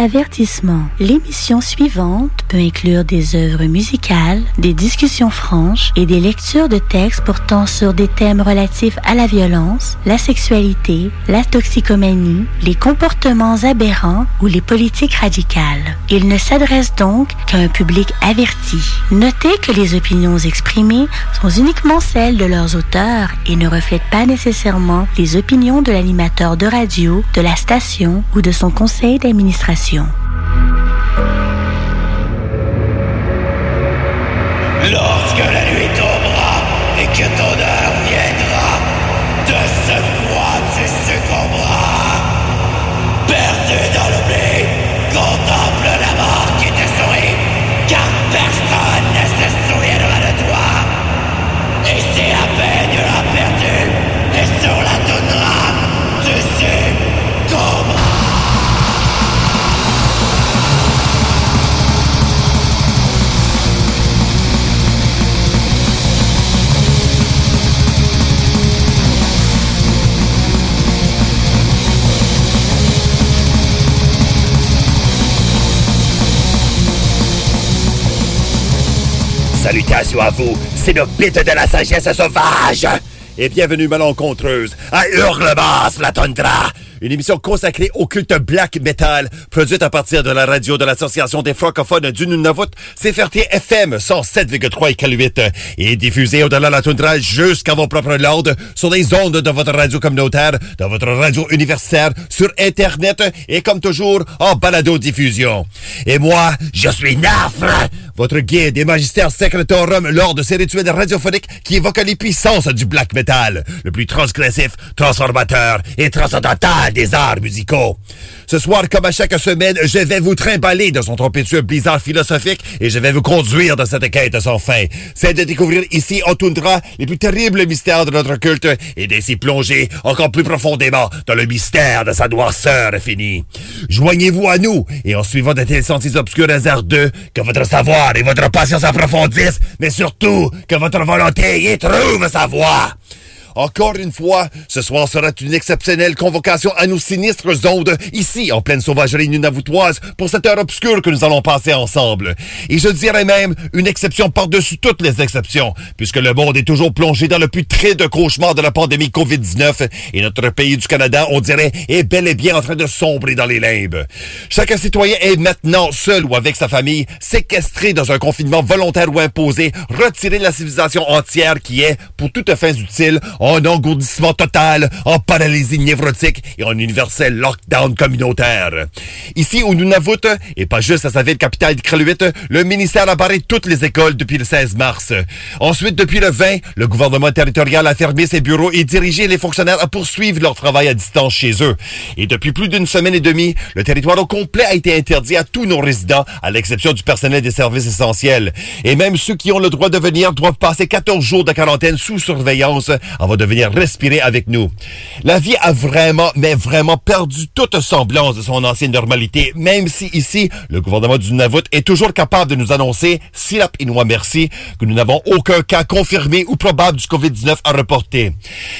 Avertissement. L'émission suivante peut inclure des œuvres musicales, des discussions franches et des lectures de textes portant sur des thèmes relatifs à la violence, la sexualité, la toxicomanie, les comportements aberrants ou les politiques radicales. Il ne s'adresse donc qu'à un public averti. Notez que les opinions exprimées sont uniquement celles de leurs auteurs et ne reflètent pas nécessairement les opinions de l'animateur de radio, de la station ou de son conseil d'administration. emoción. À vous, c'est le bit de la sagesse sauvage Et bienvenue malencontreuse à Hurlebasse la Tundra une émission consacrée au culte black metal, produite à partir de la radio de l'Association des francophones du Nunavut, CFRT FM 107,3 et K8, et diffusée au-delà de la toundra jusqu'à vos propres landes sur les ondes de votre radio communautaire, de votre radio universitaire, sur Internet et comme toujours en balado-diffusion. Et moi, je suis Nafre, votre guide et magistère secretorum lors de ces rituels radiophoniques qui évoquent les puissances du black metal, le plus transgressif, transformateur et transcendantal des arts musicaux. Ce soir, comme à chaque semaine, je vais vous trimballer dans son trompétueux blizzard philosophique et je vais vous conduire dans cette quête sans fin. C'est de découvrir ici en toundra les plus terribles mystères de notre culte et d'essayer plonger encore plus profondément dans le mystère de sa noirceur infinie. Joignez-vous à nous et en suivant de tels sentiers obscurs hasardeux, que votre savoir et votre patience approfondissent, mais surtout que votre volonté y trouve sa voie. Encore une fois, ce soir sera une exceptionnelle convocation à nos sinistres ondes, ici, en pleine sauvagerie nunavoutoise, pour cette heure obscure que nous allons passer ensemble. Et je dirais même une exception par-dessus toutes les exceptions, puisque le monde est toujours plongé dans le putrid de cauchemar de la pandémie COVID-19, et notre pays du Canada, on dirait, est bel et bien en train de sombrer dans les limbes. Chaque citoyen est maintenant, seul ou avec sa famille, séquestré dans un confinement volontaire ou imposé, retiré de la civilisation entière qui est, pour toutes fins utiles, en engourdissement total, en paralysie névrotique et en universel lockdown communautaire. Ici, au Nunavut, et pas juste à sa ville capitale Iqaluit, le ministère a barré toutes les écoles depuis le 16 mars. Ensuite, depuis le 20, le gouvernement territorial a fermé ses bureaux et dirigé les fonctionnaires à poursuivre leur travail à distance chez eux. Et depuis plus d'une semaine et demie, le territoire au complet a été interdit à tous nos résidents, à l'exception du personnel des services essentiels. Et même ceux qui ont le droit de venir doivent passer 14 jours de quarantaine sous surveillance de venir respirer avec nous. La vie a vraiment, mais vraiment perdu toute semblance de son ancienne normalité, même si ici, le gouvernement du Nunavut est toujours capable de nous annoncer, silap et noix merci, que nous n'avons aucun cas confirmé ou probable du COVID-19 à reporter.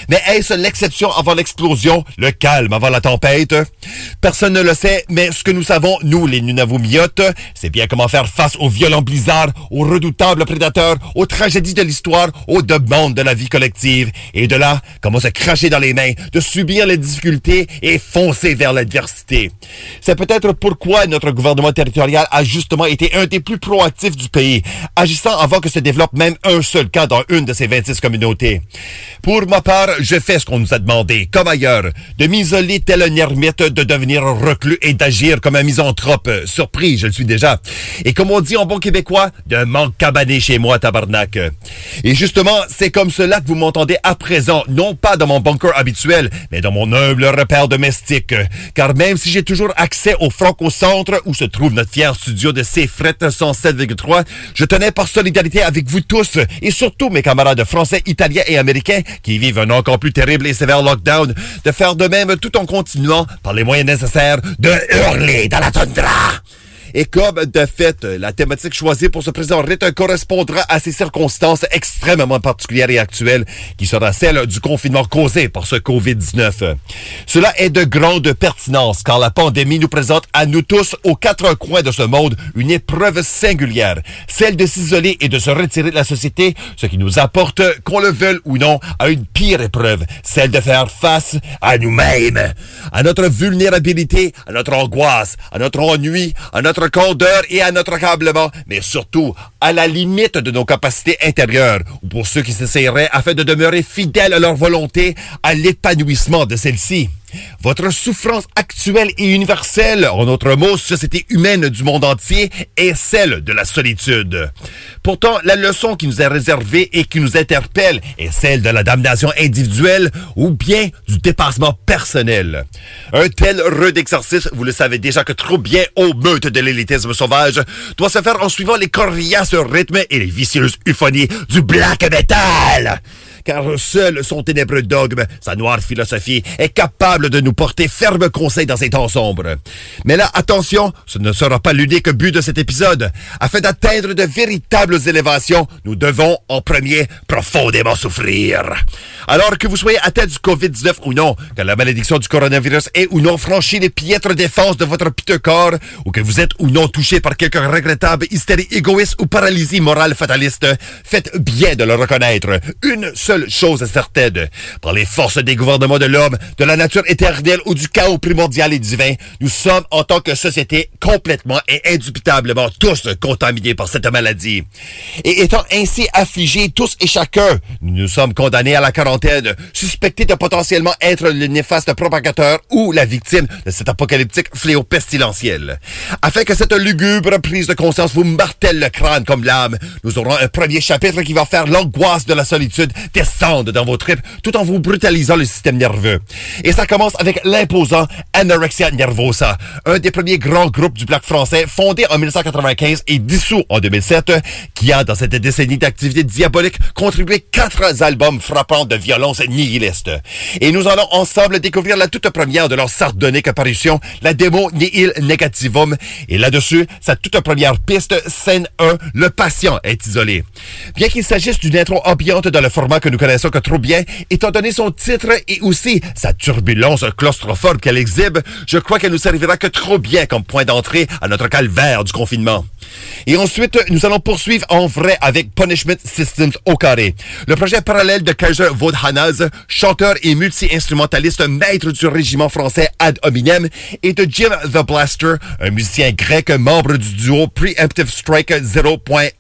Mais est-ce l'exception avant l'explosion, le calme avant la tempête? Personne ne le sait, mais ce que nous savons, nous, les Nunavumiotes, c'est bien comment faire face aux violents blizzards, aux redoutables prédateurs, aux tragédies de l'histoire, aux demandes de la vie collective. Et de là, comment se cracher dans les mains, de subir les difficultés et foncer vers l'adversité. C'est peut-être pourquoi notre gouvernement territorial a justement été un des plus proactifs du pays, agissant avant que se développe même un seul cas dans une de ces 26 communautés. Pour ma part, je fais ce qu'on nous a demandé, comme ailleurs, de m'isoler tel un ermite, de devenir reclus et d'agir comme un misanthrope. Surpris, je le suis déjà. Et comme on dit en bon québécois, de manque cabané chez moi, tabarnak. Et justement, c'est comme cela que vous m'entendez à non pas dans mon bunker habituel, mais dans mon humble repère domestique. Car même si j'ai toujours accès au Franco-Centre, où se trouve notre fier studio de C-Fret 107,3, je tenais par solidarité avec vous tous, et surtout mes camarades français, italiens et américains, qui vivent un encore plus terrible et sévère lockdown, de faire de même tout en continuant, par les moyens nécessaires, de hurler dans la tundra. Et comme de fait, la thématique choisie pour ce présent rite correspondra à ces circonstances extrêmement particulières et actuelles, qui sera celle du confinement causé par ce COVID-19. Cela est de grande pertinence, car la pandémie nous présente à nous tous, aux quatre coins de ce monde, une épreuve singulière, celle de s'isoler et de se retirer de la société, ce qui nous apporte, qu'on le veuille ou non, à une pire épreuve, celle de faire face à nous-mêmes, à notre vulnérabilité, à notre angoisse, à notre ennui, à notre candeur et à notre accablement, mais surtout à la limite de nos capacités intérieures, ou pour ceux qui s'essayeraient afin de demeurer fidèles à leur volonté, à l'épanouissement de celle-ci. Votre souffrance actuelle et universelle, en d'autres mots, société humaine du monde entier, est celle de la solitude. Pourtant, la leçon qui nous est réservée et qui nous interpelle est celle de la damnation individuelle ou bien du dépassement personnel. Un tel rude exercice, vous le savez déjà que trop bien au meute de l'élitisme sauvage, doit se faire en suivant les coriaces rythmes et les vicieuses euphonies du black metal car seul son ténébreux dogme, sa noire philosophie, est capable de nous porter ferme conseil dans ces temps sombres. Mais là, attention, ce ne sera pas l'unique but de cet épisode. Afin d'atteindre de véritables élévations, nous devons, en premier, profondément souffrir. Alors que vous soyez atteint du COVID-19 ou non, que la malédiction du coronavirus ait ou non franchi les piètres défenses de votre piteux corps, ou que vous êtes ou non touché par quelque regrettable hystérie égoïste ou paralysie morale fataliste, faites bien de le reconnaître. Une chose est certaine. Par les forces des gouvernements de l'homme, de la nature éternelle ou du chaos primordial et divin, nous sommes en tant que société complètement et indubitablement tous contaminés par cette maladie. Et étant ainsi affligés tous et chacun, nous nous sommes condamnés à la quarantaine, suspectés de potentiellement être le néfaste propagateur ou la victime de cet apocalyptique fléau pestilentiel. Afin que cette lugubre prise de conscience vous martèle le crâne comme l'âme, nous aurons un premier chapitre qui va faire l'angoisse de la solitude descendre dans vos tripes tout en vous brutalisant le système nerveux. Et ça commence avec l'imposant Anorexia Nervosa, un des premiers grands groupes du black français fondé en 1995 et dissous en 2007, qui a, dans cette décennie d'activité diabolique, contribué quatre albums frappants de violence nihiliste. Et nous allons ensemble découvrir la toute première de leur sardonique apparition, la démo Nihil Negativum. Et là-dessus, sa toute première piste, scène 1, le patient est isolé. Bien qu'il s'agisse d'une intro ambiante dans le format que nous connaissons que trop bien, étant donné son titre et aussi sa turbulence claustrophobe qu'elle exhibe, je crois qu'elle nous servira que trop bien comme point d'entrée à notre calvaire du confinement. Et ensuite, nous allons poursuivre en vrai avec Punishment Systems au carré. Le projet parallèle de Kaiser Vodhanaz, chanteur et multi-instrumentaliste maître du régiment français ad hominem, et de Jim the Blaster, un musicien grec membre du duo Preemptive Strike 0.1,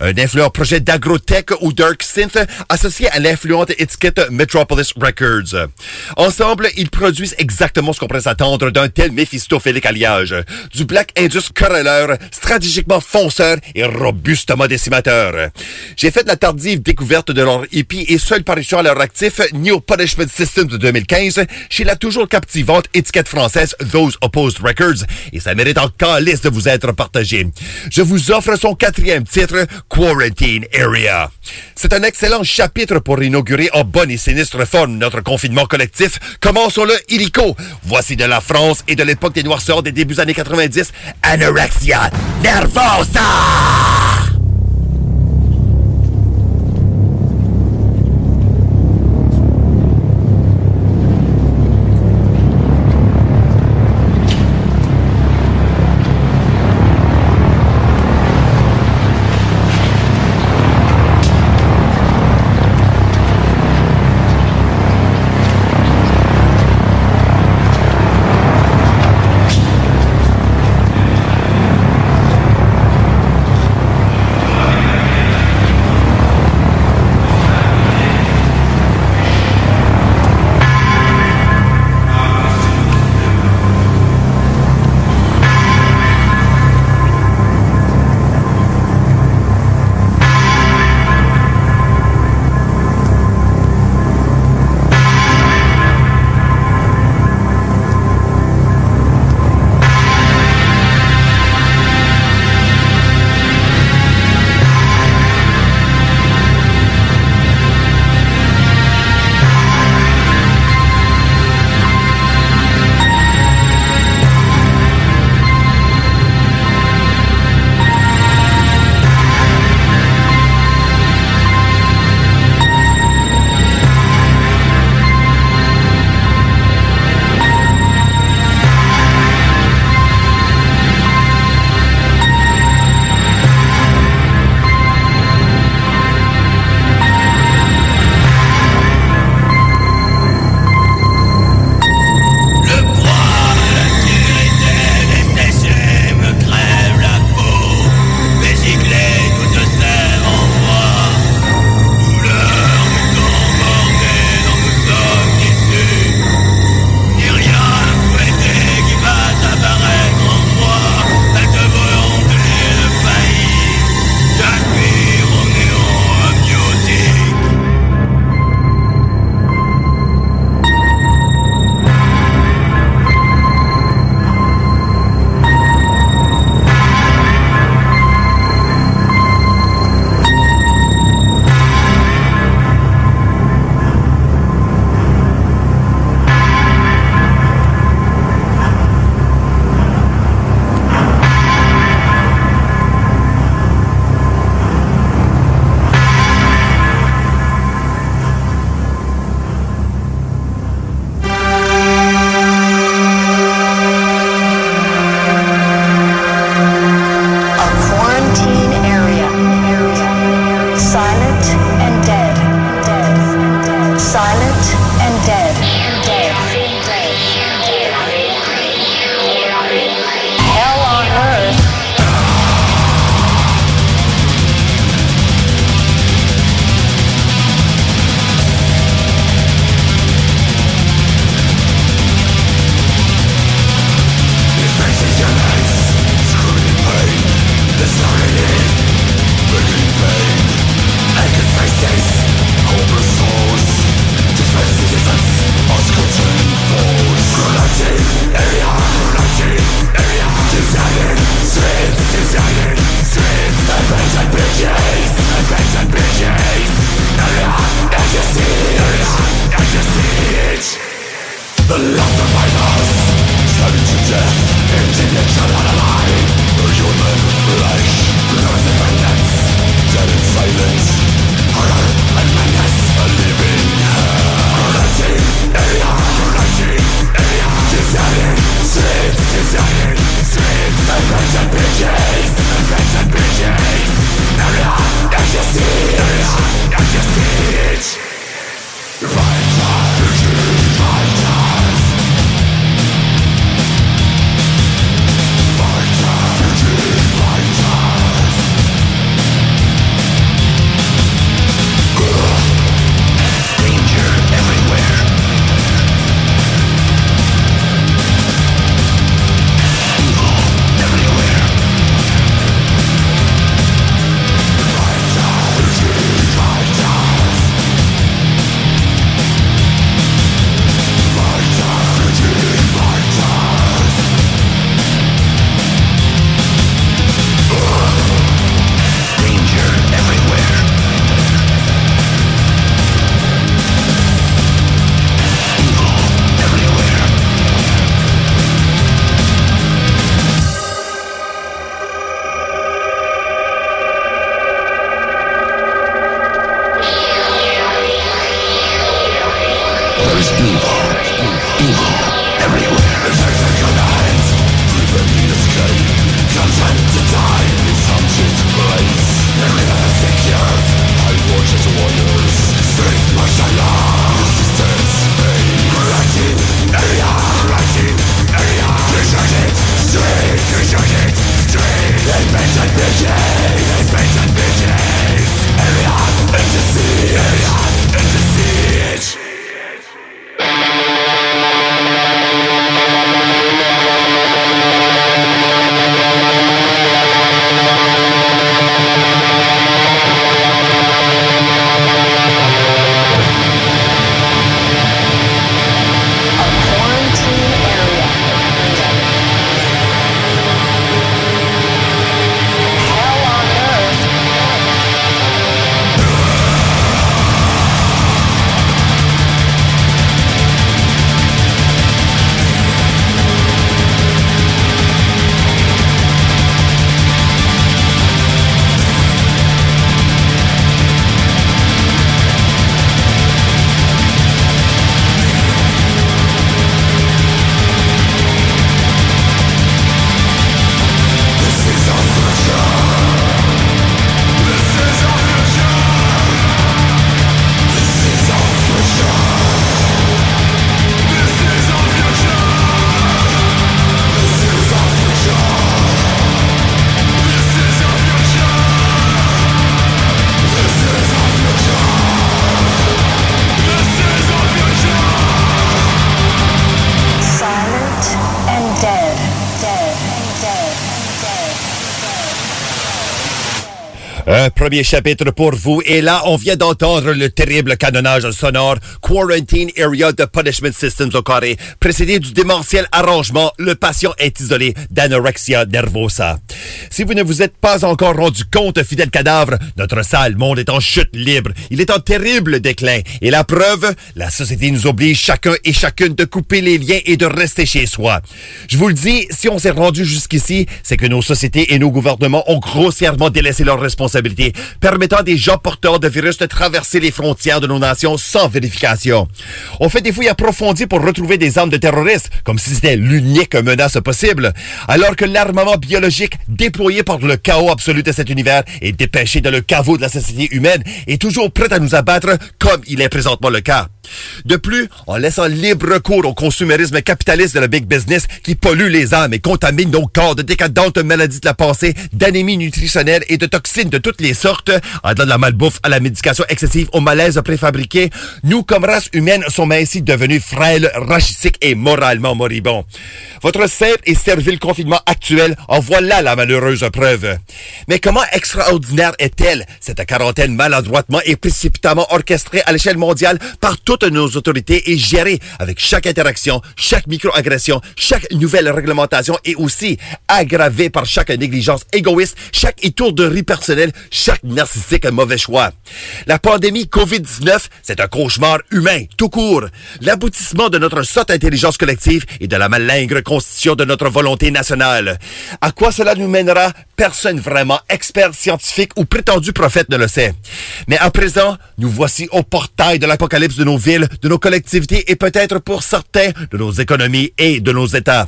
un influent projet d'agrotech ou dark synth associé à l'influente étiquette Metropolis Records. Ensemble, ils produisent exactement ce qu'on pourrait s'attendre d'un tel méphistophilique alliage. Du black indus querelleur, stratégiquement fonceur et robustement décimateur. J'ai fait la tardive découverte de leur hippie et seule parution à leur actif, New Punishment System de 2015, chez la toujours captivante étiquette française Those Opposed Records, et ça mérite en calice de vous être partagé. Je vous offre son quatrième titre, Quarantine Area. C'est un excellent chapitre pour inaugurer en bonne et sinistre forme notre confinement collectif. Commençons-le illico. Voici de la France et de l'époque des noirceurs des débuts années 90, Anorexia Nervosa! Premier chapitre pour vous. Et là, on vient d'entendre le terrible canonnage sonore Quarantine Area de Punishment Systems au carré, précédé du démentiel arrangement Le patient est isolé d'anorexia nervosa. Si vous ne vous êtes pas encore rendu compte, fidèle cadavre, notre sale monde est en chute libre. Il est en terrible déclin. Et la preuve, la société nous oblige chacun et chacune de couper les liens et de rester chez soi. Je vous le dis, si on s'est rendu jusqu'ici, c'est que nos sociétés et nos gouvernements ont grossièrement délaissé leurs responsabilités permettant à des gens porteurs de virus de traverser les frontières de nos nations sans vérification. On fait des fouilles approfondies pour retrouver des armes de terroristes, comme si c'était l'unique menace possible, alors que l'armement biologique déployé par le chaos absolu de cet univers et dépêché dans le caveau de la société humaine est toujours prêt à nous abattre comme il est présentement le cas. De plus, en laissant libre cours au consumérisme capitaliste de la big business qui pollue les âmes et contamine nos corps de décadentes maladies de la pensée, d'anémie nutritionnelle et de toxines de toutes les sortes, de la malbouffe à la médication excessive au malaise préfabriqué, nous, comme race humaine, sommes ainsi devenus frêles, rachitiques et moralement moribonds. Votre simple et servile confinement actuel en voilà la malheureuse preuve. Mais comment extraordinaire est-elle, cette quarantaine maladroitement et précipitamment orchestrée à l'échelle mondiale par tout toutes nos autorités et gérer avec chaque interaction, chaque microagression, chaque nouvelle réglementation et aussi aggravé par chaque négligence égoïste, chaque étourderie personnelle, chaque narcissique mauvais choix. La pandémie COVID-19, c'est un cauchemar humain, tout court. L'aboutissement de notre sotte intelligence collective et de la malingre constitution de notre volonté nationale. À quoi cela nous mènera? Personne vraiment expert scientifique ou prétendu prophète ne le sait. Mais à présent, nous voici au portail de l'apocalypse de nos de nos collectivités et peut-être pour certains de nos économies et de nos États.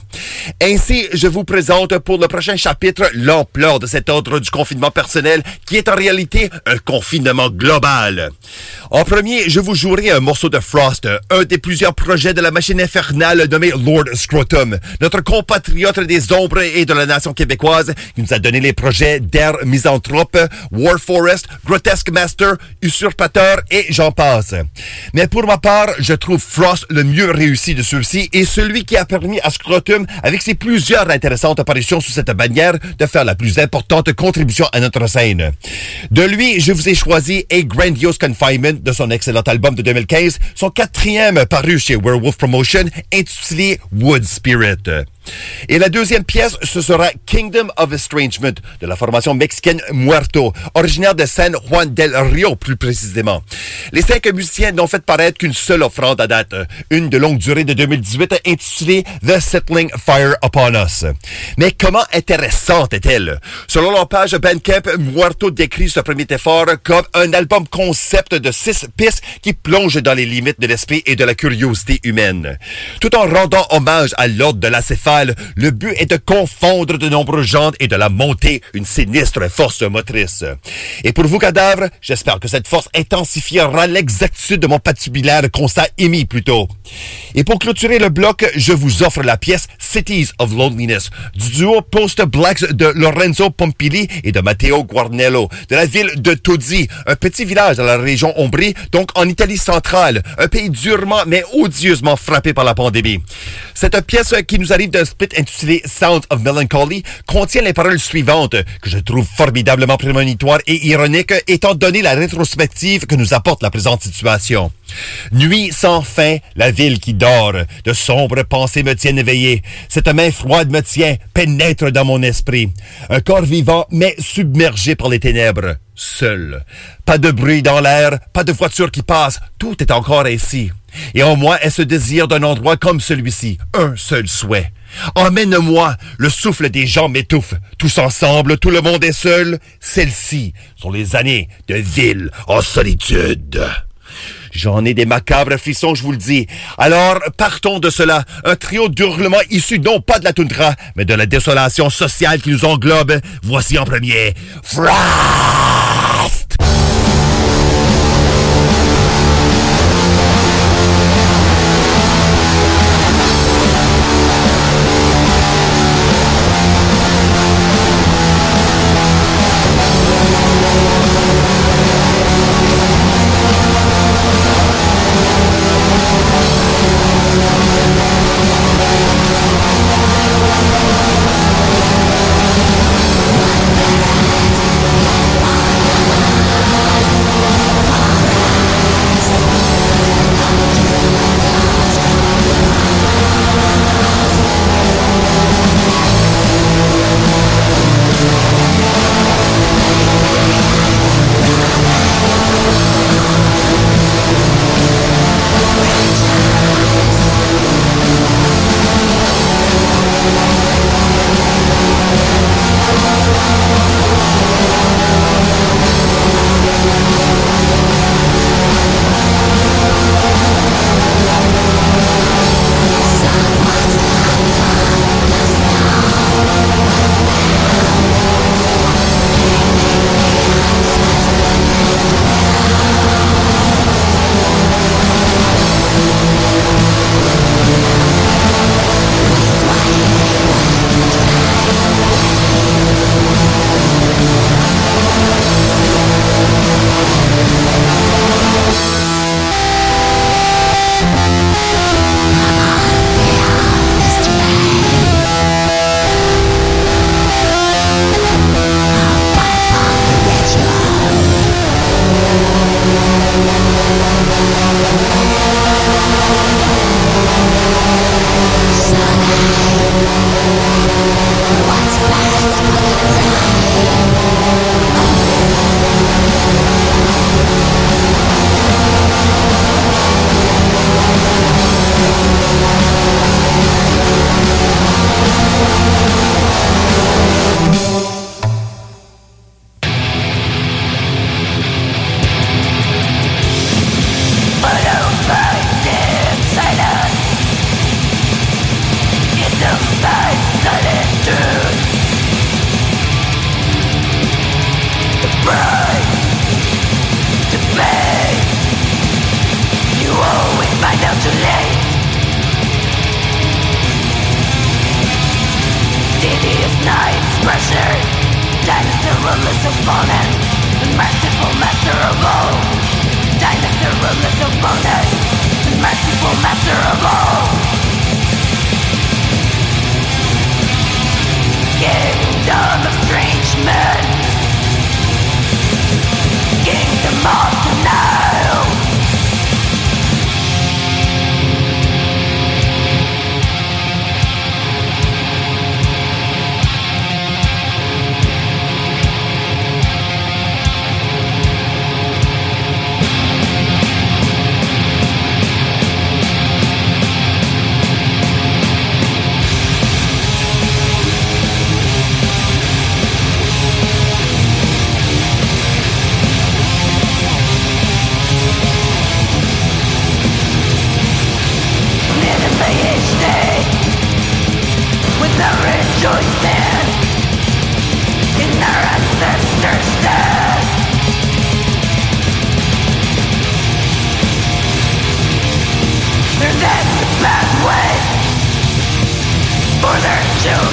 Ainsi, je vous présente pour le prochain chapitre l'ampleur de cet ordre du confinement personnel qui est en réalité un confinement global. En premier, je vous jouerai un morceau de Frost, un des plusieurs projets de la machine infernale nommée Lord Scrotum, notre compatriote des ombres et de la nation québécoise qui nous a donné les projets d'Air Misanthrope, War Forest, Grotesque Master, Usurpateur et j'en passe. Mais pour ma part, je trouve Frost le mieux réussi de ceux-ci et celui qui a permis à Scrotum, avec ses plusieurs intéressantes apparitions sous cette bannière, de faire la plus importante contribution à notre scène. De lui, je vous ai choisi A Grandiose Confinement de son excellent album de 2015, son quatrième paru chez Werewolf Promotion, intitulé Wood Spirit. Et la deuxième pièce, ce sera Kingdom of Estrangement de la formation mexicaine Muerto, originaire de San Juan del Rio plus précisément. Les cinq musiciens n'ont fait paraître qu'une seule offrande à date, une de longue durée de 2018 intitulée The Settling Fire Upon Us. Mais comment intéressante est-elle? Selon leur page Bandcamp, Muerto décrit ce premier effort comme un album concept de six pistes qui plonge dans les limites de l'esprit et de la curiosité humaine. Tout en rendant hommage à l'ordre de la céphale, le but est de confondre de nombreux genres et de la monter une sinistre force motrice. Et pour vous, cadavres, j'espère que cette force intensifiera l'exactitude de mon patibulaire constat émis plus tôt. Et pour clôturer le bloc, je vous offre la pièce Cities of Loneliness du duo post-blacks de Lorenzo Pompili et de Matteo Guarnello de la ville de Todi, un petit village dans la région Ombrie, donc en Italie centrale, un pays durement mais odieusement frappé par la pandémie. Cette pièce qui nous arrive d'un split intitulé Sounds of Melancholy contient les paroles suivantes que je trouve formidablement prémonitoires et ironiques étant donné la rétrospective que nous apporte la présente situation. Nuit sans fin, la ville qui dort, de sombres pensées me tiennent éveillé. Cette main froide me tient, pénètre dans mon esprit. Un corps vivant, mais submergé par les ténèbres, seul. Pas de bruit dans l'air, pas de voiture qui passe, tout est encore ainsi. Et en moi est ce désir d'un endroit comme celui-ci, un seul souhait. Emmène-moi, le souffle des gens m'étouffe. Tous ensemble, tout le monde est seul. Celles-ci sont les années de ville en solitude. J'en ai des macabres frissons, je vous le dis. Alors, partons de cela. Un trio d'hurlements issus non pas de la toundra, mais de la désolation sociale qui nous englobe. Voici en premier!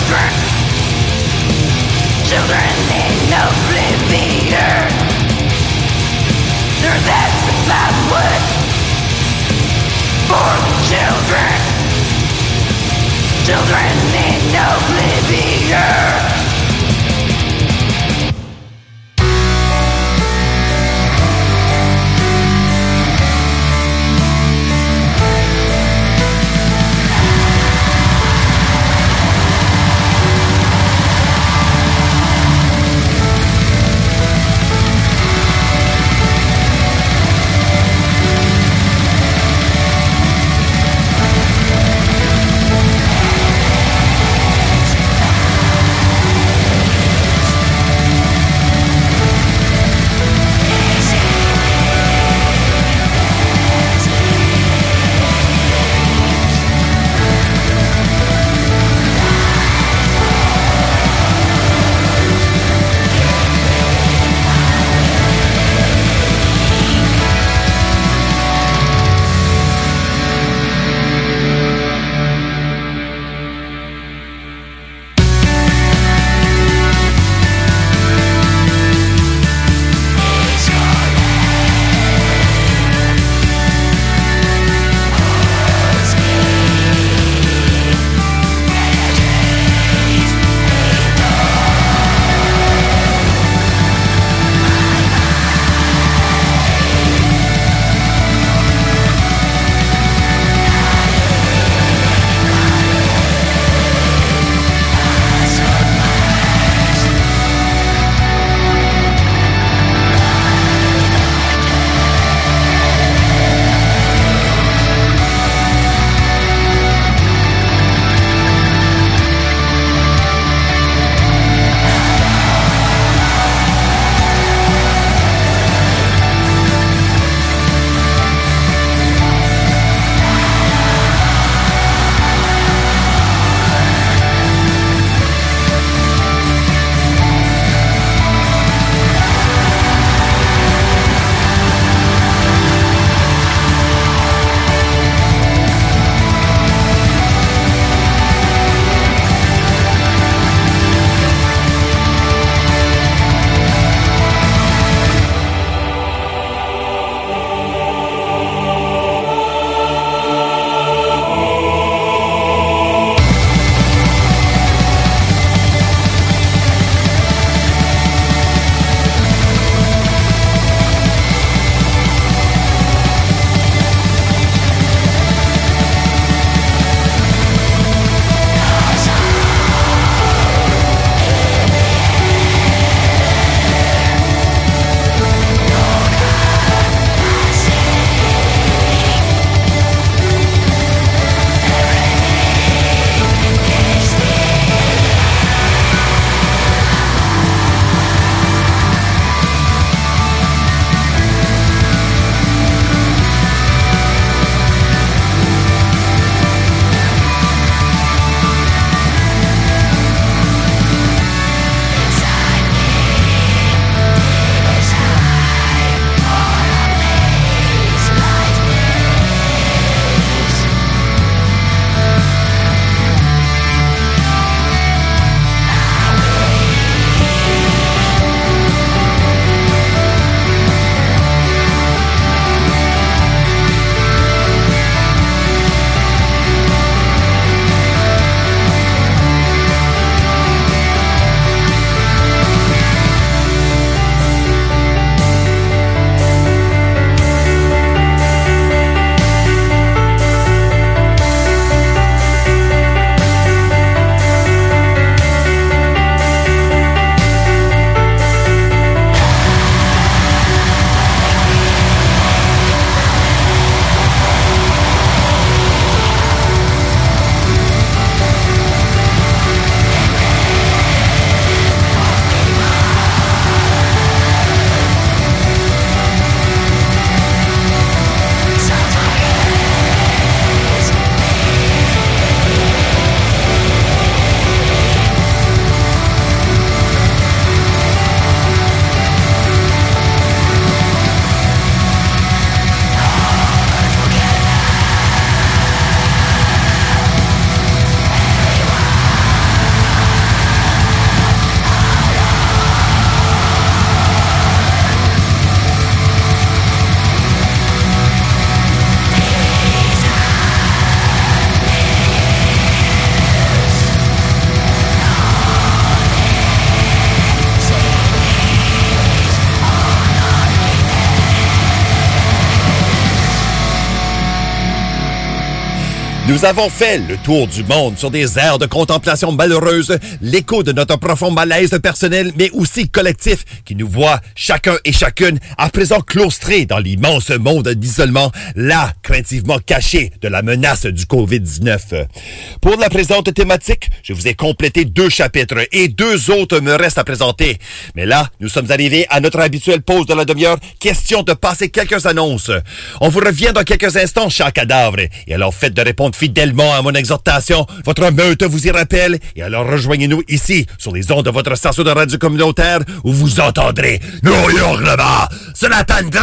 children. In oblivion There's that's For children. Children in oblivion Nous avons fait le tour du monde sur des airs de contemplation malheureuse, l'écho de notre profond malaise personnel, mais aussi collectif, qui nous voit chacun et chacune à présent claustrés dans l'immense monde d'isolement, là, craintivement caché de la menace du COVID-19. Pour la présente thématique, je vous ai complété deux chapitres et deux autres me restent à présenter. Mais là, nous sommes arrivés à notre habituelle pause de la demi-heure, question de passer quelques annonces. On vous revient dans quelques instants, cher cadavre, et alors faites de répondre fidèlement à mon exhortation. Votre meute vous y rappelle. Et alors rejoignez-nous ici, sur les ondes de votre station de radio communautaire, où vous entendrez nos hurlements sur la tundra!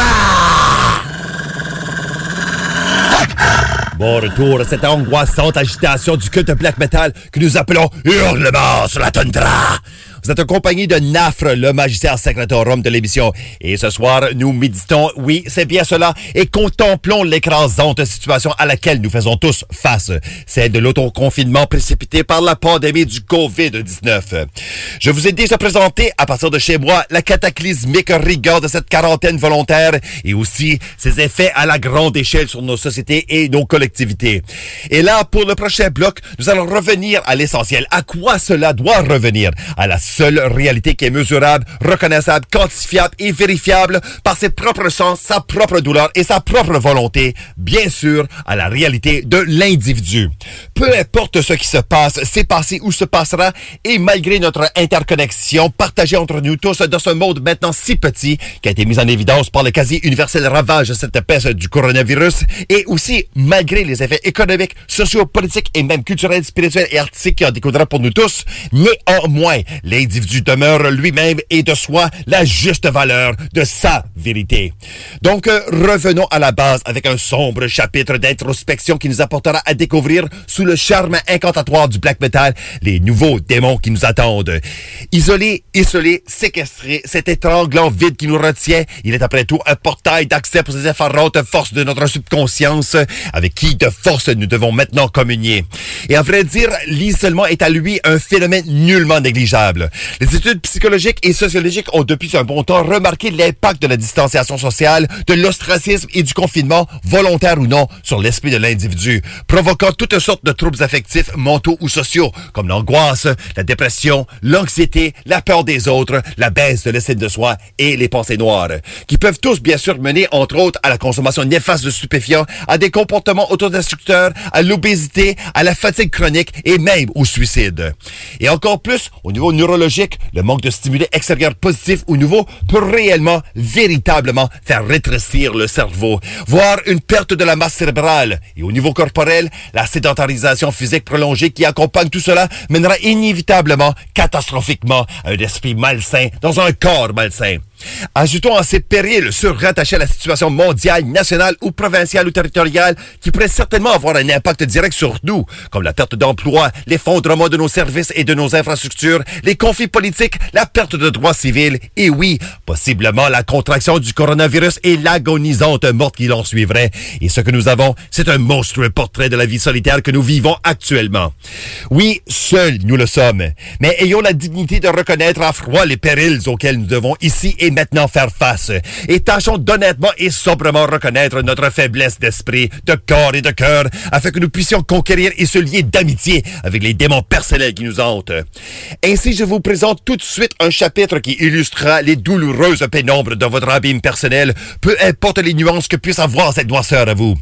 Bon retour à cette angoissante agitation du culte black metal que nous appelons hurlement sur la. Vous êtes accompagné de Nafre, le magistère secretorum de l'émission. Et ce soir, nous méditons, oui, c'est bien cela, et contemplons l'écrasante situation à laquelle nous faisons tous face. Celle de l'autoconfinement précipité par la pandémie du COVID-19. Je vous ai déjà présenté, à partir de chez moi, la cataclysmique rigueur de cette quarantaine volontaire et aussi ses effets à la grande échelle sur nos sociétés et nos collectivités. Et là, pour le prochain bloc, nous allons revenir à l'essentiel. À quoi cela doit revenir? À la seule réalité qui est mesurable, reconnaissable, quantifiable et vérifiable par ses propres sens, sa propre douleur et sa propre volonté, bien sûr, à la réalité de l'individu. Peu importe ce qui se passe, s'est passé ou se passera, et malgré notre interconnexion partagée entre nous tous dans ce monde maintenant si petit, qui a été mis en évidence par le quasi-universel ravage de cette peste du coronavirus, et aussi malgré les effets économiques, sociopolitiques et même culturels, spirituels et artistiques qui en découdra pour nous tous, néanmoins, l'individu demeure lui-même et de soi la juste valeur de sa vérité. Donc, euh, revenons à la base avec un sombre chapitre d'introspection qui nous apportera à découvrir sous le charme incantatoire du black metal les nouveaux démons qui nous attendent. Isolé, isolé, séquestré, cet étranglant vide qui nous retient, il est après tout un portail d'accès pour ces effarantes forces de notre subconscience avec qui de force nous devons maintenant communier. Et à vrai dire, l'isolement est à lui un phénomène nullement négligeable. Les études psychologiques et sociologiques ont depuis un bon temps remarqué l'impact de la distanciation sociale, de l'ostracisme et du confinement, volontaire ou non, sur l'esprit de l'individu, provoquant toutes sortes de troubles affectifs, mentaux ou sociaux, comme l'angoisse, la dépression, l'anxiété, la peur des autres, la baisse de l'estime de soi et les pensées noires, qui peuvent tous bien sûr mener, entre autres, à la consommation néfaste de stupéfiants, à des comportements autodestructeurs, à l'obésité, à la fatigue chronique et même au suicide. Et encore plus, au niveau neurologique, le manque de stimuli extérieurs positifs ou nouveaux peut réellement, véritablement faire rétrécir le cerveau, voire une perte de la masse cérébrale. Et au niveau corporel, la sédentarisation physique prolongée qui accompagne tout cela mènera inévitablement, catastrophiquement, à un esprit malsain dans un corps malsain. Ajoutons à ces périls surrattachés à la situation mondiale, nationale ou provinciale ou territoriale qui pourrait certainement avoir un impact direct sur nous, comme la perte d'emploi, l'effondrement de nos services et de nos infrastructures, les conflits politiques, la perte de droits civils et oui, possiblement la contraction du coronavirus et l'agonisante mort qui l'en suivrait. Et ce que nous avons, c'est un monstrueux portrait de la vie solitaire que nous vivons actuellement. Oui, seuls nous le sommes, mais ayons la dignité de reconnaître à froid les périls auxquels nous devons ici et maintenant faire face. Et tâchons d'honnêtement et sobrement reconnaître notre faiblesse d'esprit, de corps et de cœur, afin que nous puissions conquérir et se lier d'amitié avec les démons personnels qui nous hantent. Ainsi, je vous présente tout de suite un chapitre qui illustrera les douloureuses pénombres de votre abîme personnel, peu importe les nuances que puisse avoir cette noirceur à vous.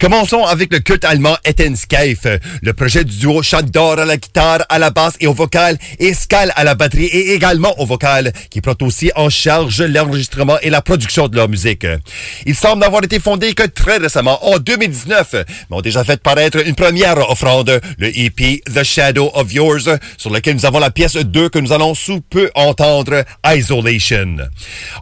Commençons avec le culte allemand Etenskeif, le projet du duo Chandor à la guitare, à la basse et au vocal, et Skal à la batterie et également au vocal, qui prend aussi en charge l'enregistrement et la production de leur musique. Il semble n'avoir été fondé que très récemment, en 2019, mais ont déjà fait paraître une première offrande, le EP The Shadow of Yours, sur lequel nous avons la pièce 2 que nous allons sous peu entendre, Isolation.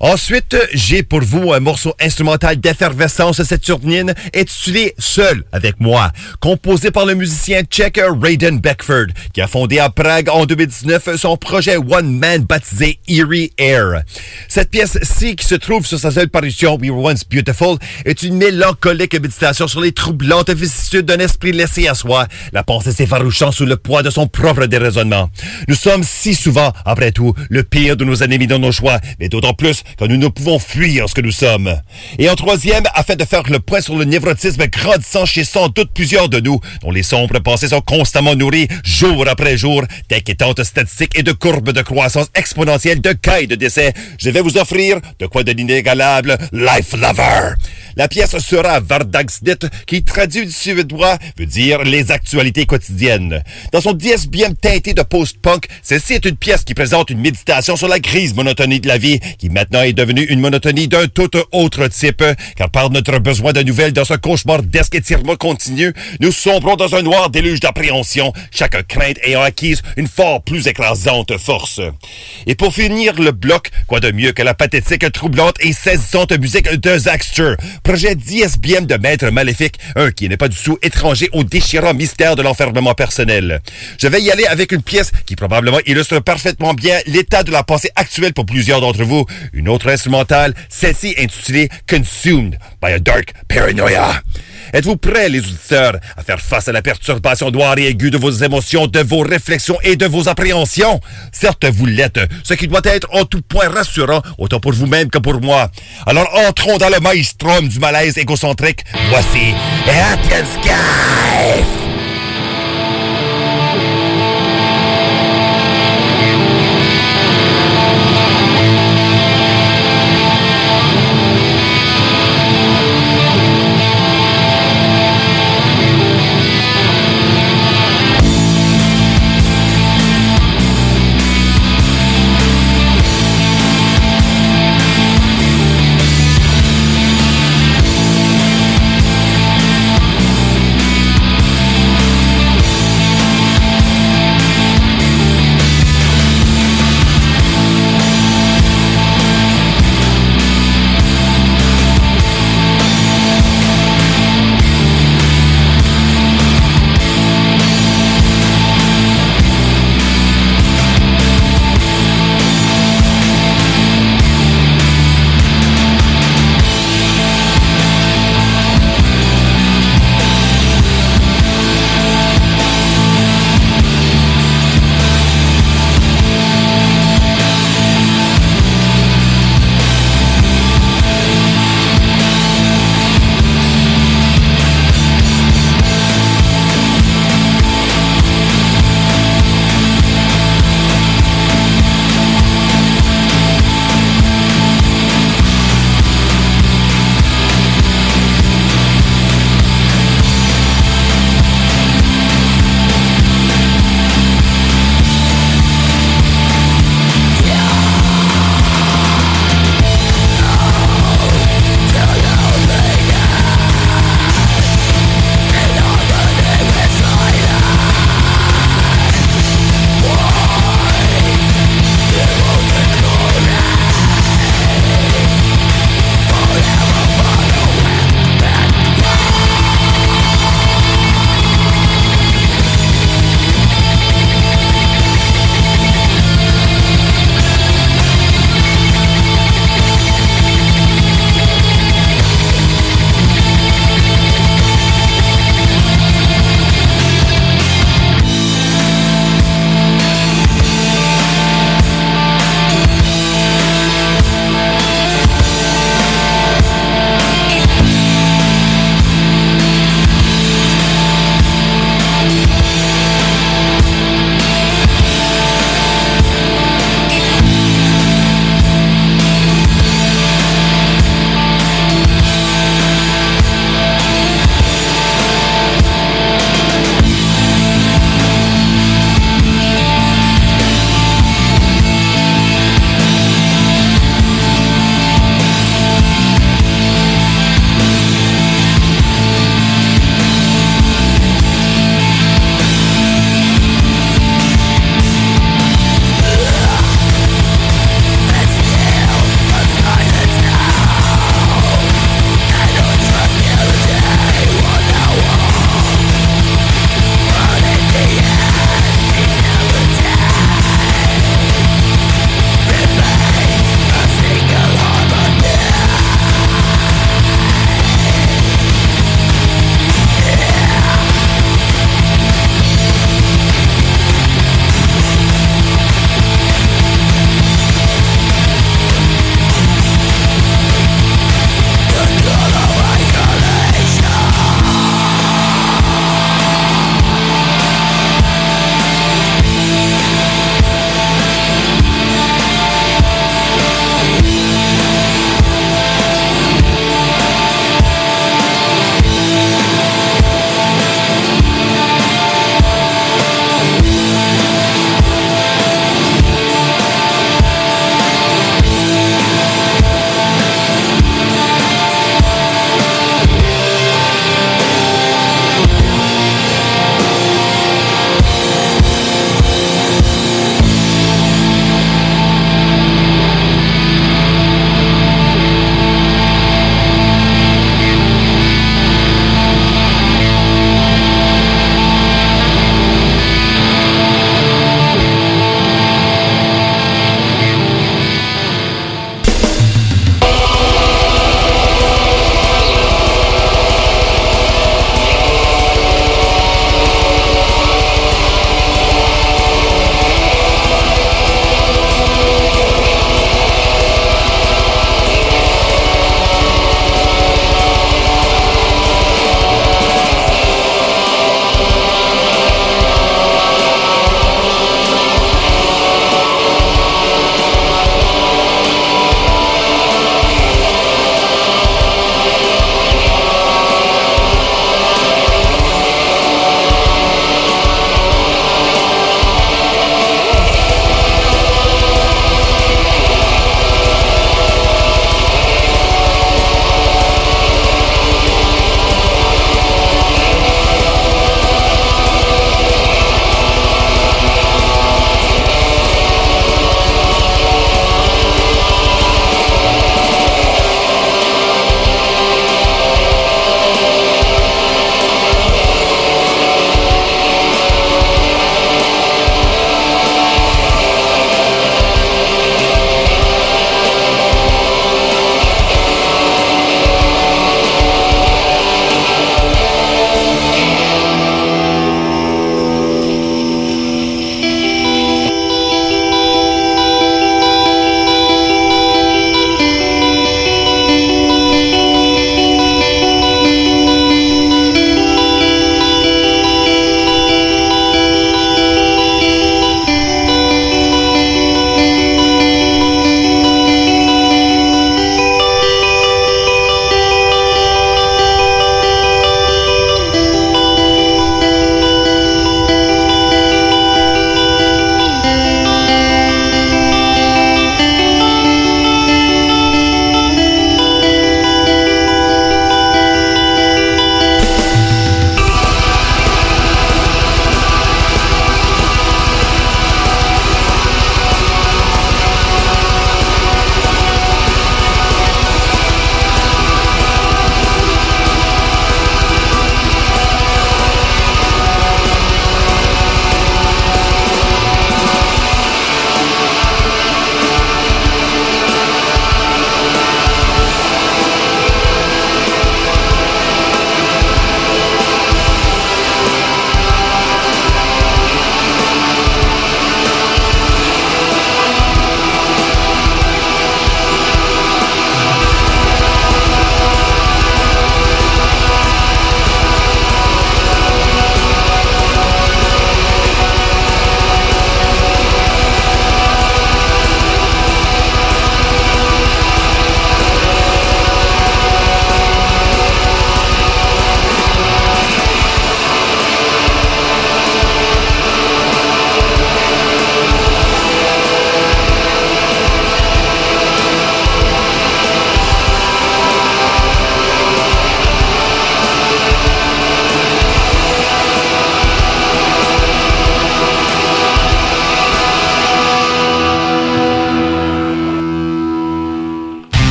Ensuite, j'ai pour vous un morceau instrumental d'effervescence saturnine intitulé Seul avec moi, composé par le musicien tchèque Raiden Beckford, qui a fondé à Prague en 2019 son projet One Man baptisé Eerie Air. Cette pièce-ci, qui se trouve sur sa seule parution We Were Once Beautiful, est une mélancolique méditation sur les troublantes vicissitudes d'un esprit laissé à soi, la pensée s'effarouchant sous le poids de son propre déraisonnement. Nous sommes si souvent, après tout, le pire de nos ennemis dans nos choix, mais d'autant plus quand nous ne pouvons fuir ce que nous sommes. Et en troisième, afin de faire le point sur le névrotisme grandissant chez sans doute plusieurs de nous, dont les sombres pensées sont constamment nourries, jour après jour, d'inquiétantes statistiques et de courbes de croissance exponentielle de cas et de décès, vais vous offrir de quoi de l'inégalable Life Lover. La pièce sera Vardagsnit, qui traduit du suédois veut dire les actualités quotidiennes. Dans son bien teinté de post-punk, celle-ci est une pièce qui présente une méditation sur la grise monotonie de la vie, qui maintenant est devenue une monotonie d'un tout autre type, car par notre besoin de nouvelles dans ce cauchemardesque étirement continu, nous sombrons dans un noir déluge d'appréhension, chaque crainte ayant acquise une fort plus écrasante force. Et pour finir le bloc, quoi de mieux que la pathétique, troublante et saisissante musique de Zaxter, projet d'ISBM de Maître Maléfique, un qui n'est pas du tout étranger au déchirant mystère de l'enfermement personnel. Je vais y aller avec une pièce qui probablement illustre parfaitement bien l'état de la pensée actuelle pour plusieurs d'entre vous. Une autre instrumentale, celle-ci intitulée Consumed by a Dark Paranoia. Êtes-vous prêts, les auditeurs, à faire face à la perturbation noire et aiguë de vos émotions, de vos réflexions et de vos appréhensions? Certes, vous l'êtes, ce qui doit être en tout point rassurant, autant pour vous-même que pour moi. Alors entrons dans le maelstrom du malaise égocentrique. Voici Athens Sky!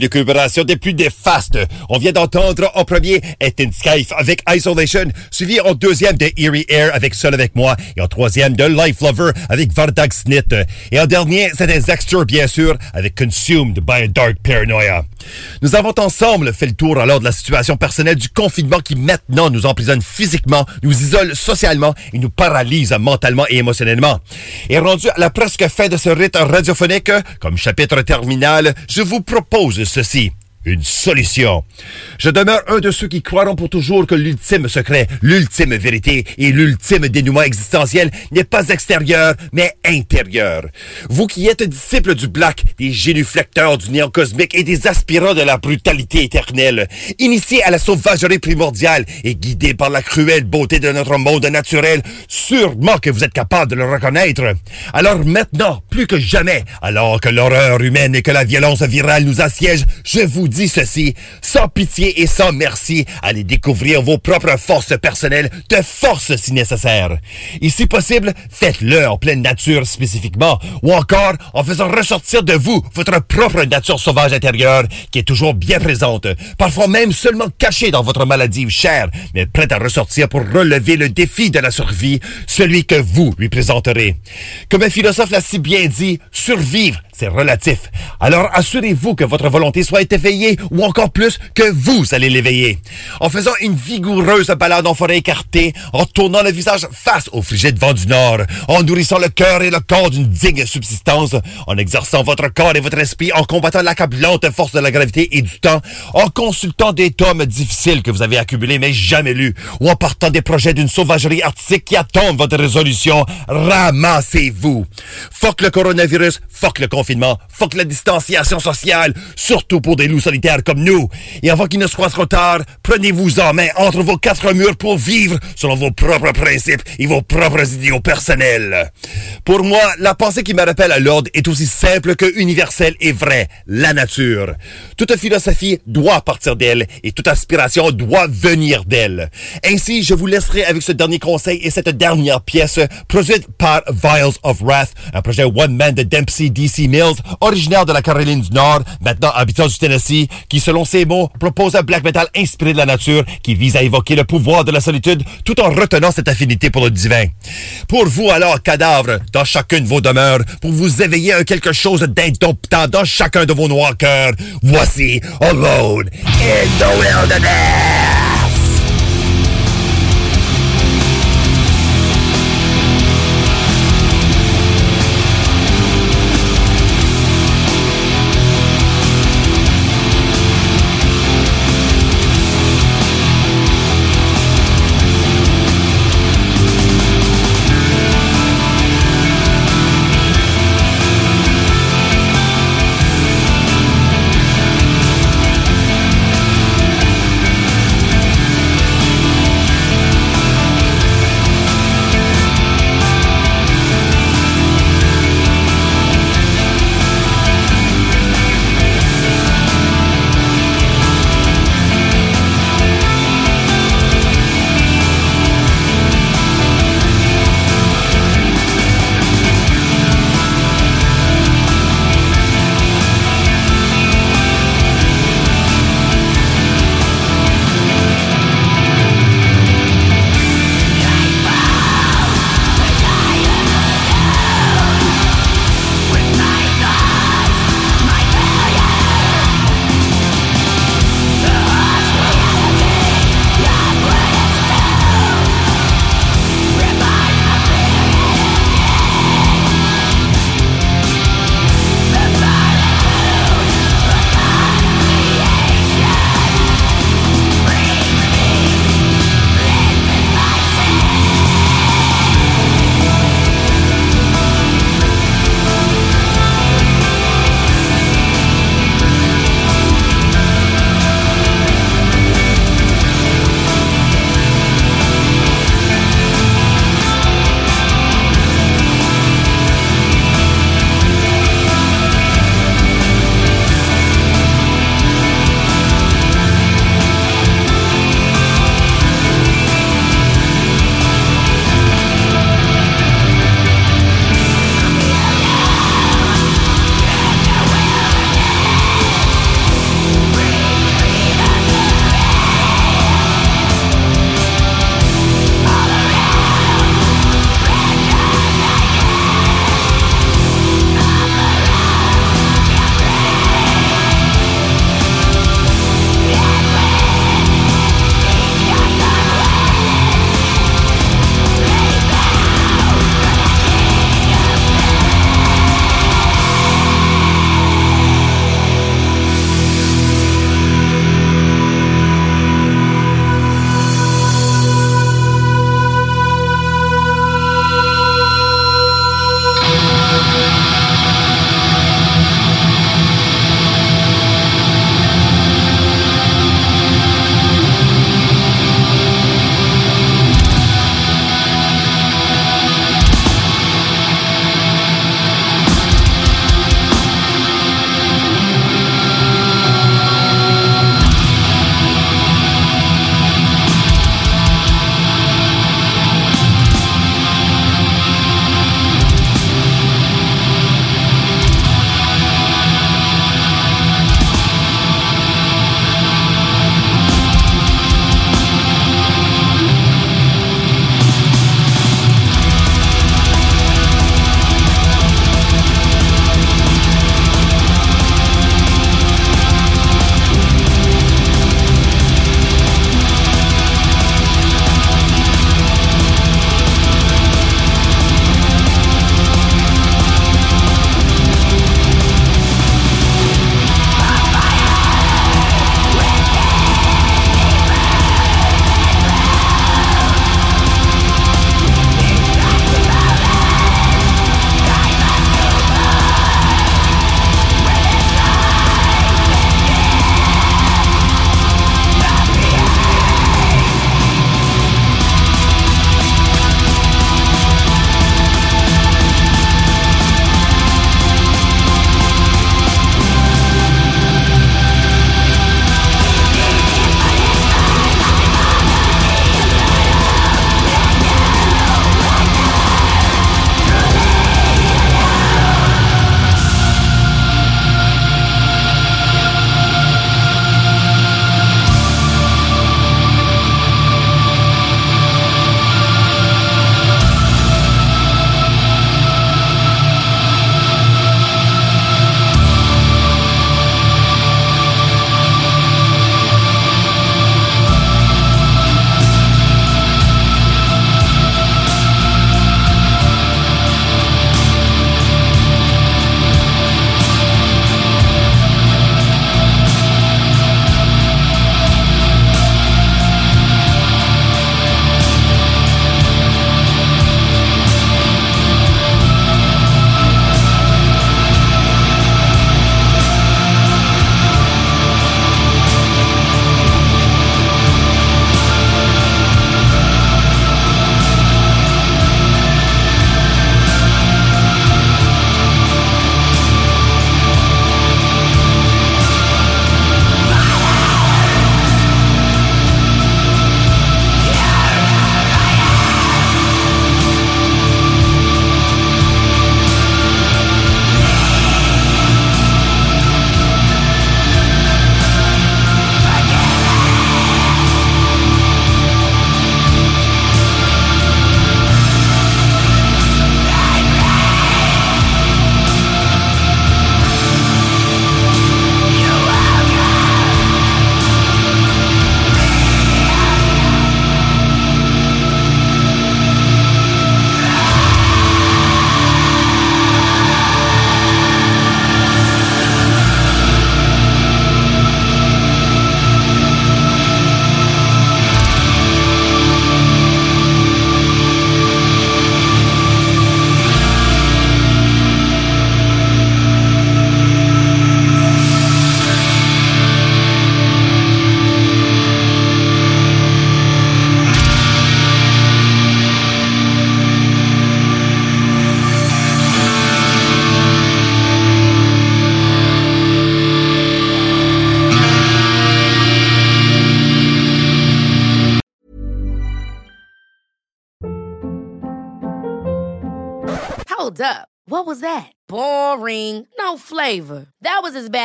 Une découvration des plus néfastes. On vient d'entendre en premier Ethan Skyfe avec Isolation, suivi en deuxième de Eerie Air avec Seul avec moi, et en troisième de Life Lover avec Vardag Snit. Et en dernier, c'était Zaxter, bien sûr, avec Consumed by a Dark Paranoia. Nous avons ensemble fait le tour alors de la situation personnelle du confinement qui maintenant nous emprisonne physiquement, nous isole socialement et nous paralyse mentalement et émotionnellement. Et rendu à la presque fin de ce rite radiophonique, comme chapitre terminal, je vous propose ceci une solution. Je demeure un de ceux qui croiront pour toujours que l'ultime secret, l'ultime vérité et l'ultime dénouement existentiel n'est pas extérieur, mais intérieur. Vous qui êtes disciples du black, des génuflecteurs du néant cosmique et des aspirants de la brutalité éternelle, initiés à la sauvagerie primordiale et guidés par la cruelle beauté de notre monde naturel, sûrement que vous êtes capable de le reconnaître. Alors maintenant, plus que jamais, alors que l'horreur humaine et que la violence virale nous assiègent, je vous dis ceci, sans pitié et sans merci, allez découvrir vos propres forces personnelles, de force si nécessaire. Et si possible, faites-le en pleine nature spécifiquement, ou encore en faisant ressortir de vous votre propre nature sauvage intérieure, qui est toujours bien présente, parfois même seulement cachée dans votre maladie chère, mais prête à ressortir pour relever le défi de la survie, celui que vous lui présenterez. Comme un philosophe l'a si bien dit, survivre, c'est relatif. Alors assurez-vous que votre volonté soit éveillée ou encore plus que vous allez l'éveiller. En faisant une vigoureuse balade en forêt écartée, en tournant le visage face au frigide vent du nord, en nourrissant le cœur et le corps d'une digne subsistance, en exerçant votre corps et votre esprit, en combattant l'accablante force de la gravité et du temps, en consultant des tomes difficiles que vous avez accumulés mais jamais lus, ou en partant des projets d'une sauvagerie artistique qui attendent votre résolution, ramassez-vous. Fuck le coronavirus, fuck le confinement fuck la distanciation sociale, surtout pour des loups solitaires comme nous. Et avant qu'il ne soit trop tard, prenez-vous en main entre vos quatre murs pour vivre selon vos propres principes et vos propres idéaux personnels. Pour moi, la pensée qui me rappelle à l'ordre est aussi simple que universelle et vraie, la nature. Toute philosophie doit partir d'elle et toute aspiration doit venir d'elle. Ainsi, je vous laisserai avec ce dernier conseil et cette dernière pièce produite par Vials of Wrath, un projet one-man de Dempsey DC Originaire de la Caroline du Nord, maintenant habitant du Tennessee, qui, selon ses mots, propose un black metal inspiré de la nature qui vise à évoquer le pouvoir de la solitude tout en retenant cette affinité pour le divin. Pour vous alors, cadavres, dans chacune de vos demeures, pour vous éveiller à quelque chose d'indomptant dans chacun de vos noirs cœurs, voici Alone in the Wilderness!